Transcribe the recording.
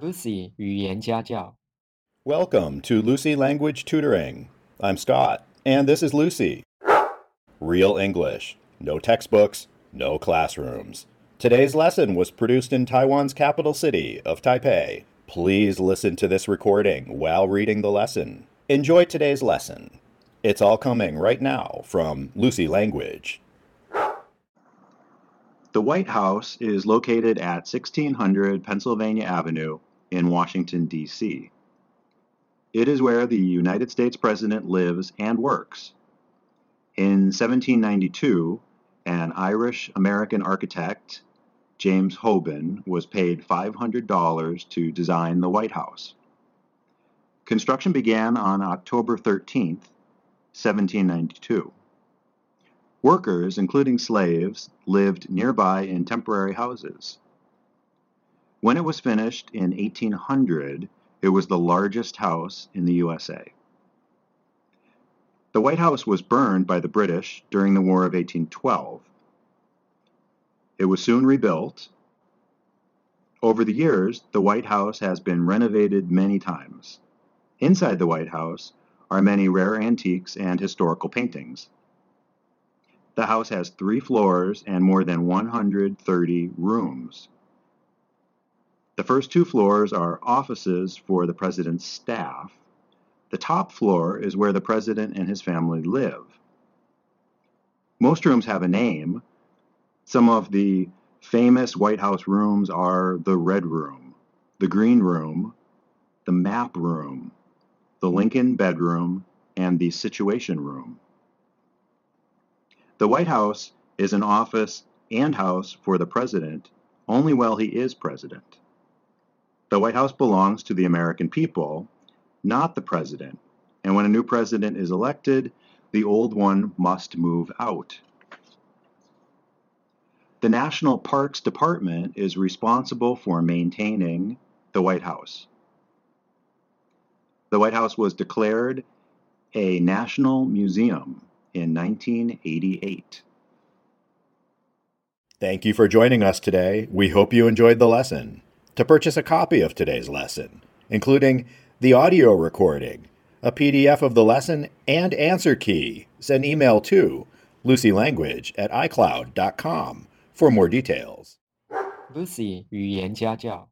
Lucy 语言家教。 Welcome to Lucy Language Tutoring. I'm Scott, and this is Lucy. Real English. No textbooks, no classrooms. Today's lesson was produced in Taiwan's capital city of Taipei. Please listen to this recording while reading the lesson. Enjoy today's lesson. It's all coming right now from Lucy Language. The White House is located at 1600 Pennsylvania Avenue in Washington, D.C. It is where the United States President lives and works. In 1792, an Irish American architect, James Hoban, was paid $500 to design the White House. Construction began on October 13, 1792. Workers, including slaves, lived nearby in temporary houses. When it was finished in 1800, it was the largest house in the USA. The White House was burned by the British during the War of 1812. It was soon rebuilt. Over the years, the White House has been renovated many times. Inside the White House are many rare antiques and historical paintings. The house has three floors and more than 130 rooms. The first two floors are offices for the president's staff. The top floor is where the president and his family live. Most rooms have a name. Some of the famous White House rooms are the Red Room, the Green Room, the Map Room, the Lincoln Bedroom, and the Situation Room. The White House is an office and house for the president only while he is president. The White House belongs to the American people, not the president, and when a new president is elected, the old one must move out. The National Parks Department is responsible for maintaining the White House. The White House was declared a national museum in 1988. Thank you for joining us today. We hope you enjoyed the lesson To purchase a copy of today's lesson, including the audio recording, a PDF of the lesson, and answer key, send email to lucylanguage at icloud.com for more details. Lucy 语言家教。